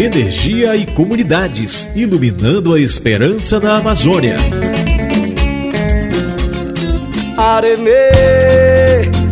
energia e comunidades, iluminando a esperança na Amazônia. Aremê,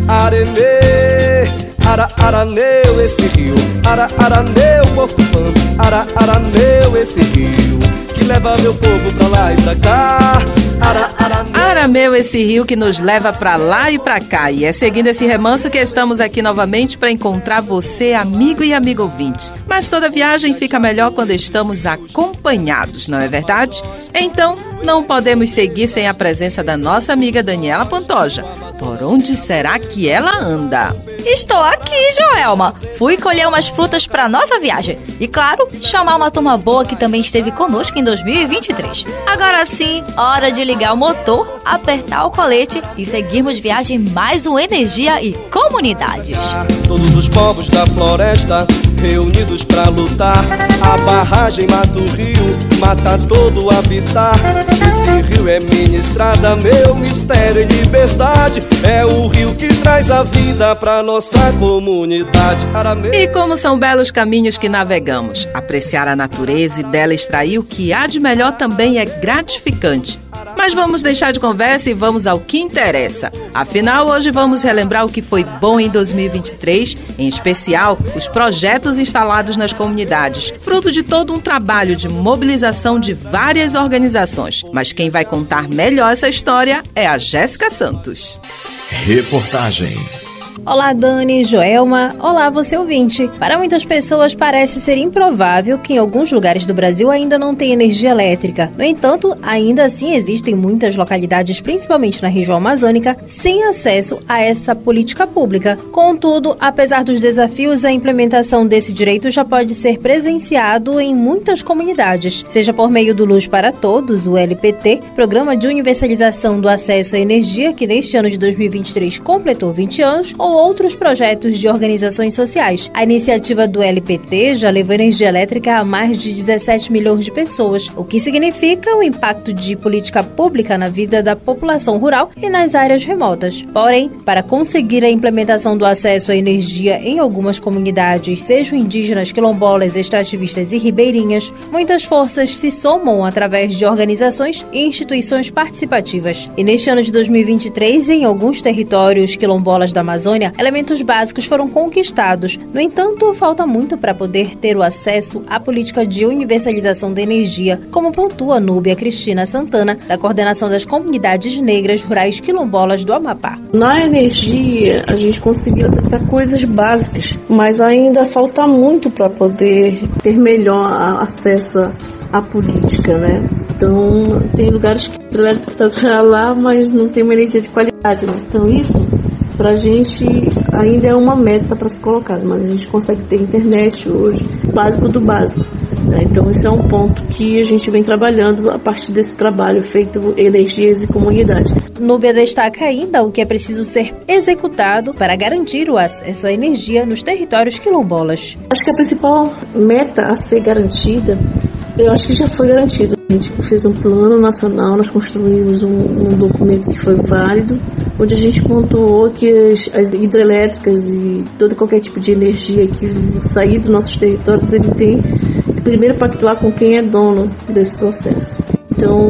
aremê, ara, ara, meu esse rio, ara, ara, meu corpo pampo, ara, ara, meu esse rio, que leva meu povo pra lá e pra cá. Ara, ara, meu. Arameu, esse rio que nos leva para lá e para cá. E é seguindo esse remanso que estamos aqui novamente para encontrar você, amigo e amigo ouvinte. Mas toda viagem fica melhor quando estamos acompanhados, não é verdade? Então, não podemos seguir sem a presença da nossa amiga Daniela Pantoja. Por onde será que ela anda? Estou aqui, Joelma. Fui colher umas frutas para nossa viagem. E claro, chamar uma turma boa que também esteve conosco em 2023. Agora sim, hora de ligar o motor, apertar o colete e seguirmos viagem mais um Energia e Comunidades. Todos os povos da floresta reunidos para lutar. A barragem mata o rio, mata todo o habitat. Esse rio é ministrada, meu mistério e liberdade. É o rio que traz a vida pra nossa comunidade. E como são belos caminhos que navegamos. Apreciar a natureza e dela extrair o que há de melhor também é gratificante. Mas vamos deixar de conversa e vamos ao que interessa. Afinal, hoje vamos relembrar o que foi bom em 2023, em especial os projetos instalados nas comunidades, fruto de todo um trabalho de mobilização de várias organizações. Mas quem vai contar melhor essa história é a Jéssica Santos. Reportagem Olá, Dani, Joelma. Olá, você ouvinte. Para muitas pessoas parece ser improvável que em alguns lugares do Brasil ainda não tenha energia elétrica. No entanto, ainda assim existem muitas localidades, principalmente na região amazônica, sem acesso a essa política pública. Contudo, apesar dos desafios, a implementação desse direito já pode ser presenciado em muitas comunidades, seja por meio do Luz para Todos, o LPT, Programa de Universalização do Acesso à Energia, que neste ano de 2023 completou 20 anos, ou outros projetos de organizações sociais. A iniciativa do LPT já levou energia elétrica a mais de 17 milhões de pessoas, o que significa o impacto de política pública na vida da população rural e nas áreas remotas. Porém, para conseguir a implementação do acesso à energia em algumas comunidades, sejam indígenas, quilombolas, extrativistas e ribeirinhas, muitas forças se somam através de organizações e instituições participativas. E neste ano de 2023, em alguns territórios quilombolas da Amazônia, elementos básicos foram conquistados. No entanto, falta muito para poder ter o acesso à política de universalização da energia, como pontua Núbia Cristina Santana, da Coordenação das Comunidades Negras Rurais Quilombolas do Amapá. Na energia, a gente conseguiu acessar coisas básicas, mas ainda falta muito para poder ter melhor acesso à política, né? Então, tem lugares que está lá, mas não tem uma energia de qualidade. Né? Então, isso para a gente ainda é uma meta para se colocar, mas a gente consegue ter internet hoje, básico do básico. Né? Então esse é um ponto que a gente vem trabalhando a partir desse trabalho feito energias e comunidade. Núbia destaca ainda o que é preciso ser executado para garantir o acesso à energia nos territórios quilombolas. Acho que a principal meta a ser garantida eu acho que já foi garantido. A gente fez um plano nacional, nós construímos um, um documento que foi válido, onde a gente pontuou que as, as, hidrelétricas e todo qualquer tipo de energia que sair dos nossos territórios, ele tem que primeiro pactuar com quem é dono desse processo. Então,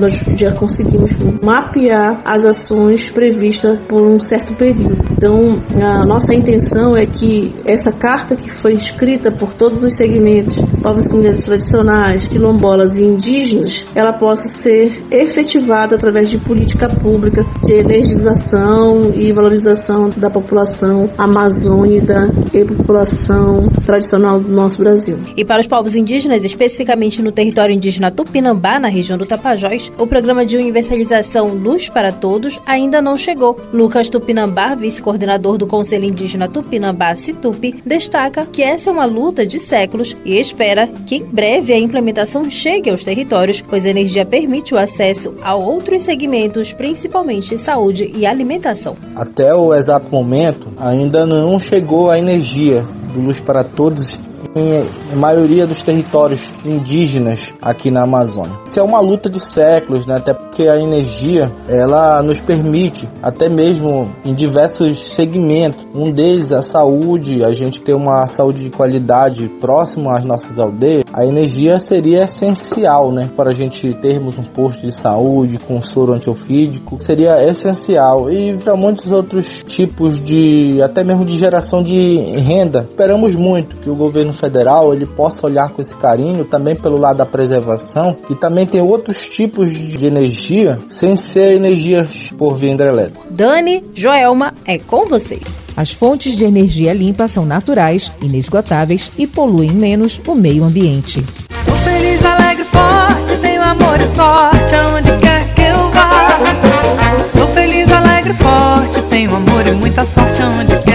nós já conseguimos mapear as ações previstas por um certo período. Então, a nossa intenção é que essa carta que foi escrita por todos os segmentos, povos comunidades tradicionais, quilombolas e indígenas, ela possa ser efetivada através de política pública de energização e valorização da população amazônica e população tradicional do nosso Brasil. E para os povos indígenas, especificamente no território indígena Tupinambá, na região região do Tapajós, o programa de universalização Luz para Todos ainda não chegou. Lucas Tupinambá, vice-coordenador do Conselho Indígena Tupinambá Situpi, destaca que essa é uma luta de séculos e espera que em breve a implementação chegue aos territórios, pois a energia permite o acesso a outros segmentos, principalmente saúde e alimentação. Até o exato momento, ainda não chegou a energia do Luz para Todos em maioria dos territórios indígenas aqui na Amazônia. Isso é uma luta de séculos, né? até porque a energia ela nos permite, até mesmo em diversos segmentos, um deles a saúde, a gente ter uma saúde de qualidade próximo às nossas aldeias, a energia seria essencial né? para a gente termos um posto de saúde com soro antiofídico, seria essencial e para muitos outros tipos de, até mesmo de geração de renda. Esperamos muito que o governo federal ele possa olhar com esse carinho também pelo lado da preservação e também tem outros tipos de energia sem ser energia por via hidrelétrica. Dani, Joelma, é com você. As fontes de energia limpa são naturais, inesgotáveis e poluem menos o meio ambiente. Sou feliz, alegre, forte, tenho amor e sorte aonde quer que eu vá. Sou feliz, alegre, forte, tenho amor e muita sorte aonde quer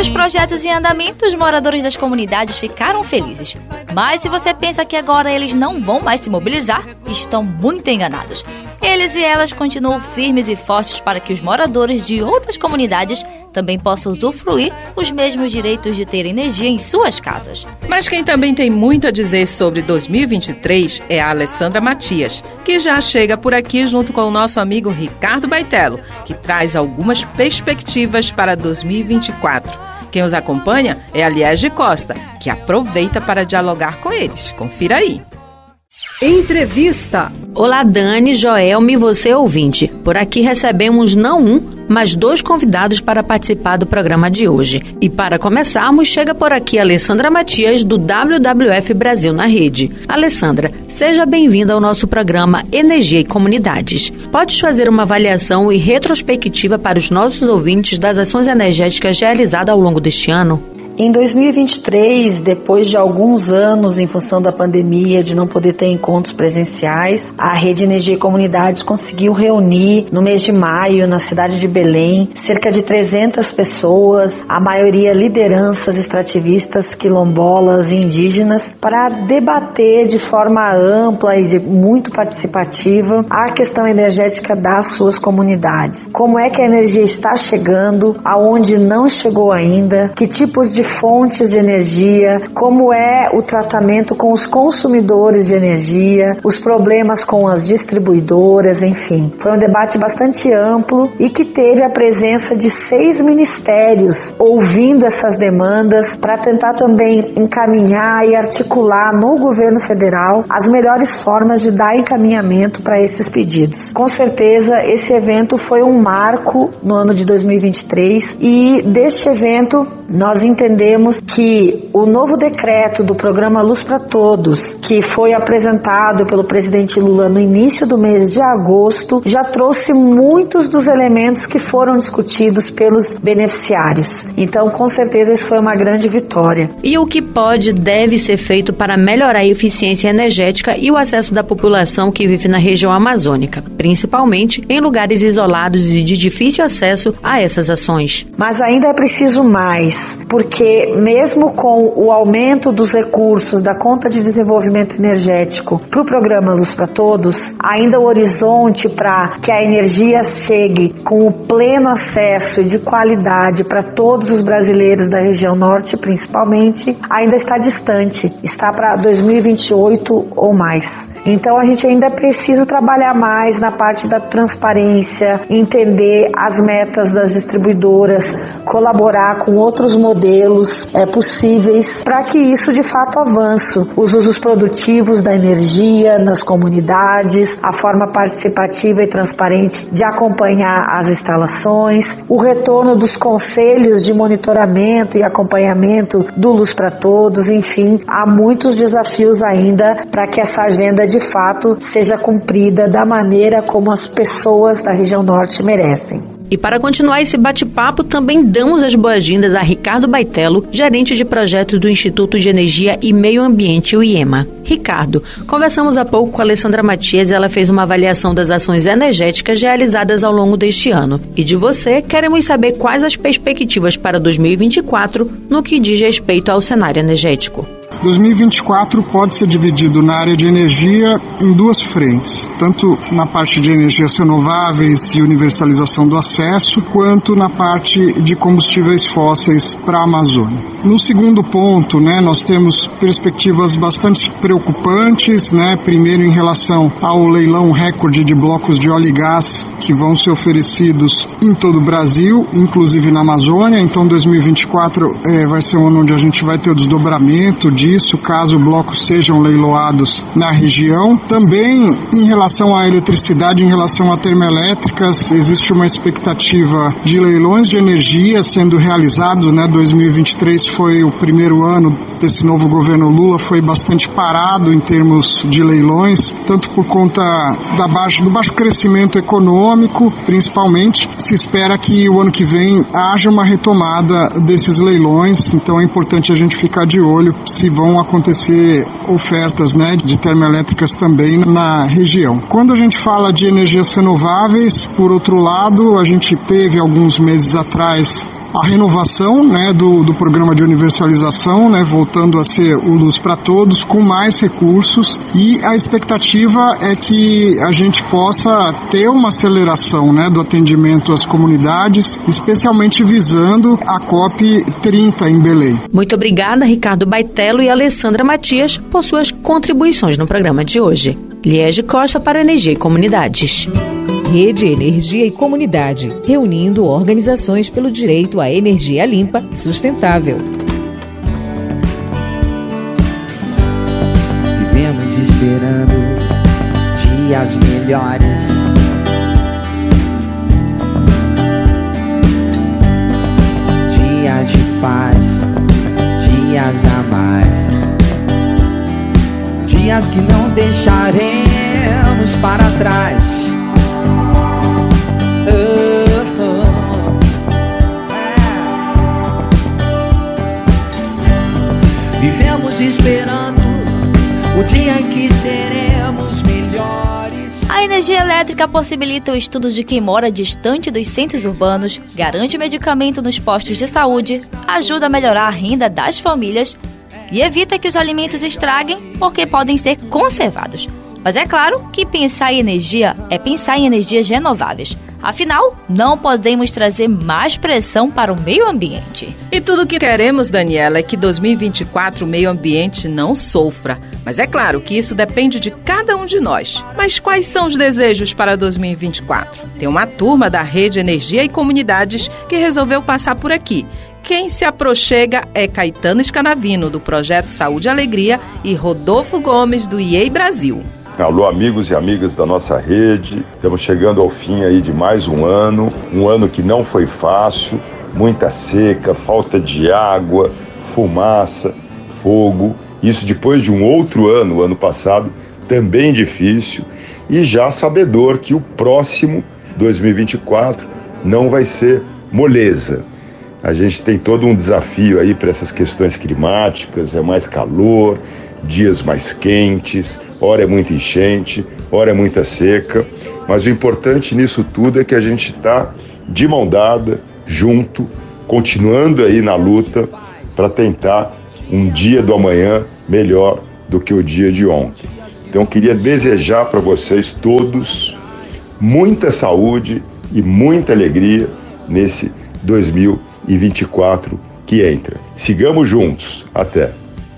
esses projetos em andamento, os moradores das comunidades ficaram felizes. Mas se você pensa que agora eles não vão mais se mobilizar, estão muito enganados. Eles e elas continuam firmes e fortes para que os moradores de outras comunidades também possam usufruir os mesmos direitos de ter energia em suas casas. Mas quem também tem muito a dizer sobre 2023 é a Alessandra Matias, que já chega por aqui junto com o nosso amigo Ricardo Baitello, que traz algumas perspectivas para 2024. Quem os acompanha é a Liege Costa, que aproveita para dialogar com eles. Confira aí. Entrevista. Olá, Dani, Joelme e você ouvinte. Por aqui recebemos não um, mas dois convidados para participar do programa de hoje. E para começarmos, chega por aqui a Alessandra Matias, do WWF Brasil na Rede. Alessandra, seja bem-vinda ao nosso programa Energia e Comunidades. Podes fazer uma avaliação e retrospectiva para os nossos ouvintes das ações energéticas realizadas ao longo deste ano? Em 2023, depois de alguns anos em função da pandemia, de não poder ter encontros presenciais, a Rede Energia e Comunidades conseguiu reunir no mês de maio, na cidade de Belém, cerca de 300 pessoas, a maioria lideranças extrativistas, quilombolas e indígenas, para debater de forma ampla e de muito participativa a questão energética das suas comunidades. Como é que a energia está chegando, aonde não chegou ainda, que tipos de fontes de energia, como é o tratamento com os consumidores de energia, os problemas com as distribuidoras, enfim. Foi um debate bastante amplo e que teve a presença de seis ministérios ouvindo essas demandas para tentar também encaminhar e articular no governo federal as melhores formas de dar encaminhamento para esses pedidos. Com certeza, esse evento foi um marco no ano de 2023 e deste evento nós entendemos que o novo decreto do programa Luz para Todos, que foi apresentado pelo presidente Lula no início do mês de agosto, já trouxe muitos dos elementos que foram discutidos pelos beneficiários. Então, com certeza, isso foi uma grande vitória. E o que pode deve ser feito para melhorar a eficiência energética e o acesso da população que vive na região amazônica, principalmente em lugares isolados e de difícil acesso a essas ações? Mas ainda é preciso mais porque mesmo com o aumento dos recursos da conta de desenvolvimento energético para o programa Luz para Todos, ainda o horizonte para que a energia chegue com o pleno acesso de qualidade para todos os brasileiros da região norte, principalmente, ainda está distante, está para 2028 ou mais. Então a gente ainda precisa trabalhar mais na parte da transparência, entender as metas das distribuidoras, colaborar com outros modelos é, possíveis para que isso de fato avance. Os usos produtivos da energia nas comunidades, a forma participativa e transparente de acompanhar as instalações, o retorno dos conselhos de monitoramento e acompanhamento do Luz para Todos, enfim, há muitos desafios ainda para que essa agenda de fato seja cumprida da maneira como as pessoas da região norte merecem. E para continuar esse bate-papo, também damos as boas-vindas a Ricardo Baitello, gerente de projetos do Instituto de Energia e Meio Ambiente, o IEMA. Ricardo, conversamos há pouco com a Alessandra Matias e ela fez uma avaliação das ações energéticas realizadas ao longo deste ano. E de você, queremos saber quais as perspectivas para 2024 no que diz respeito ao cenário energético. 2024 pode ser dividido na área de energia em duas frentes, tanto na parte de energias renováveis e universalização do acesso, quanto na parte de combustíveis fósseis para a Amazônia. No segundo ponto, né, nós temos perspectivas bastante preocupantes, né, primeiro em relação ao leilão recorde de blocos de óleo e gás que vão ser oferecidos em todo o Brasil, inclusive na Amazônia. Então, 2024 é, vai ser um ano onde a gente vai ter o desdobramento disso, caso blocos sejam leiloados na região. Também em relação à eletricidade, em relação a termoelétricas, existe uma expectativa de leilões de energia sendo realizados, né, 2023 foi o primeiro ano desse novo governo Lula, foi bastante parado em termos de leilões, tanto por conta da baixo, do baixo crescimento econômico, principalmente. Se espera que o ano que vem haja uma retomada desses leilões, então é importante a gente ficar de olho se vão acontecer ofertas né, de termoelétricas também na região. Quando a gente fala de energias renováveis, por outro lado, a gente teve alguns meses atrás a renovação né, do, do programa de universalização, né, voltando a ser o Luz para Todos, com mais recursos e a expectativa é que a gente possa ter uma aceleração né, do atendimento às comunidades, especialmente visando a COP 30 em Belém. Muito obrigada, Ricardo Baitelo e Alessandra Matias, por suas contribuições no programa de hoje. Liege Costa para Energia e Comunidades. Rede Energia e Comunidade, reunindo organizações pelo direito à energia limpa e sustentável. Vivemos esperando dias melhores. Energia elétrica possibilita o estudo de quem mora distante dos centros urbanos, garante medicamento nos postos de saúde, ajuda a melhorar a renda das famílias e evita que os alimentos estraguem porque podem ser conservados. Mas é claro que pensar em energia é pensar em energias renováveis. Afinal, não podemos trazer mais pressão para o meio ambiente. E tudo o que queremos, Daniela, é que 2024 o meio ambiente não sofra. Mas é claro que isso depende de cada um de nós. Mas quais são os desejos para 2024? Tem uma turma da Rede Energia e Comunidades que resolveu passar por aqui. Quem se aproxega é Caetano Escanavino, do Projeto Saúde e Alegria, e Rodolfo Gomes, do IEI Brasil. Alô, amigos e amigas da nossa rede. Estamos chegando ao fim aí de mais um ano, um ano que não foi fácil, muita seca, falta de água, fumaça, fogo. Isso depois de um outro ano, o ano passado, também difícil, e já sabedor que o próximo 2024 não vai ser moleza. A gente tem todo um desafio aí para essas questões climáticas, é mais calor, dias mais quentes, hora é muita enchente, hora é muita seca, mas o importante nisso tudo é que a gente está de mão dada, junto, continuando aí na luta para tentar um dia do amanhã melhor do que o dia de ontem. Então queria desejar para vocês todos muita saúde e muita alegria nesse 2024 que entra. Sigamos juntos. Até.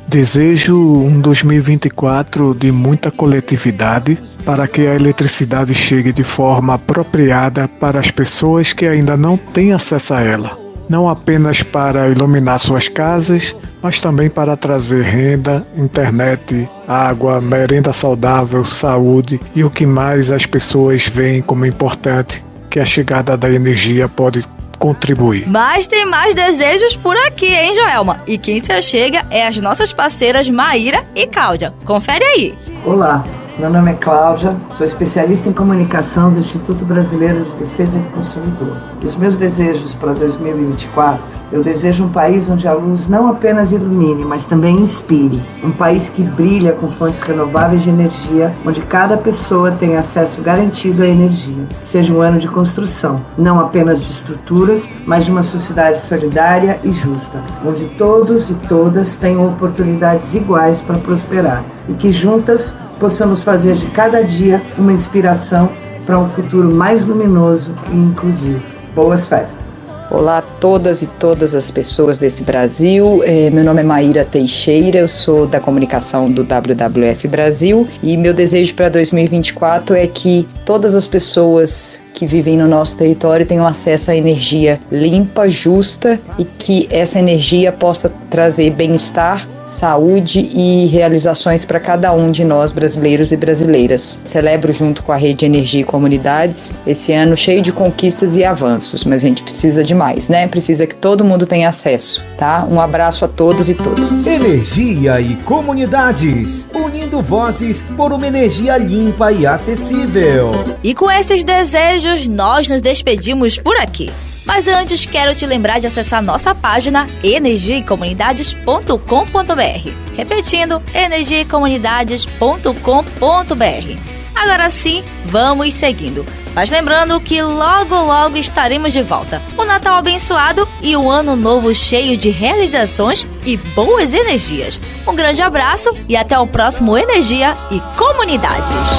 Desejo um 2024 de muita coletividade para que a eletricidade chegue de forma apropriada para as pessoas que ainda não têm acesso a ela. Não apenas para iluminar suas casas, mas também para trazer renda, internet, água, merenda saudável, saúde e o que mais as pessoas veem como importante, que a chegada da energia pode contribuir. Mas tem mais desejos por aqui, hein, Joelma? E quem se achega é as nossas parceiras Maíra e Cláudia. Confere aí. Olá, Meu nome é Cláudia, sou especialista em comunicação do Instituto Brasileiro de Defesa do Consumidor. Os meus desejos para 2024, eu desejo um país onde a luz não apenas ilumine, mas também inspire. Um país que brilha com fontes renováveis de energia, onde cada pessoa tenha acesso garantido à energia. Seja um ano de construção, não apenas de estruturas, mas de uma sociedade solidária e justa, onde todos e todas tenham oportunidades iguais para prosperar e que juntas possamos fazer de cada dia uma inspiração para um futuro mais luminoso e inclusivo. Boas festas! Olá a todas e todas as pessoas desse Brasil. É, meu nome é Maíra Teixeira, eu sou da comunicação do WWF Brasil e meu desejo para 2024 é que todas as pessoas que vivem no nosso território tenham acesso à energia limpa, justa e que essa energia possa trazer bem-estar, saúde e realizações para cada um de nós brasileiros e brasileiras. Celebro junto com a Rede Energia e Comunidades esse ano cheio de conquistas e avanços, mas a gente precisa de mais, né? Precisa que todo mundo tenha acesso, tá? Um abraço a todos e todas. Energia e Comunidades, unindo vozes por uma energia limpa e acessível. E com esses desejos nós nos despedimos por aqui. Mas antes, quero te lembrar de acessar nossa página energiaecomunidades.com.br. Repetindo, energiaecomunidades.com.br. Agora sim, vamos seguindo. Mas lembrando que logo logo estaremos de volta. O Natal abençoado e o ano novo cheio de realizações e boas energias. Um grande abraço e até o próximo Energia e Comunidades.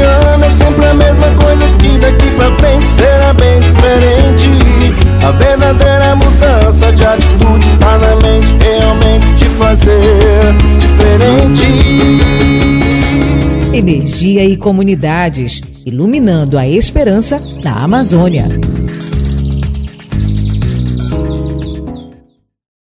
De é sempre a mesma coisa que daqui pra frente será bem diferente. A verdadeira mudança de atitude tá na mente, realmente te fazer diferente. Energia e comunidades, iluminando a esperança na Amazônia.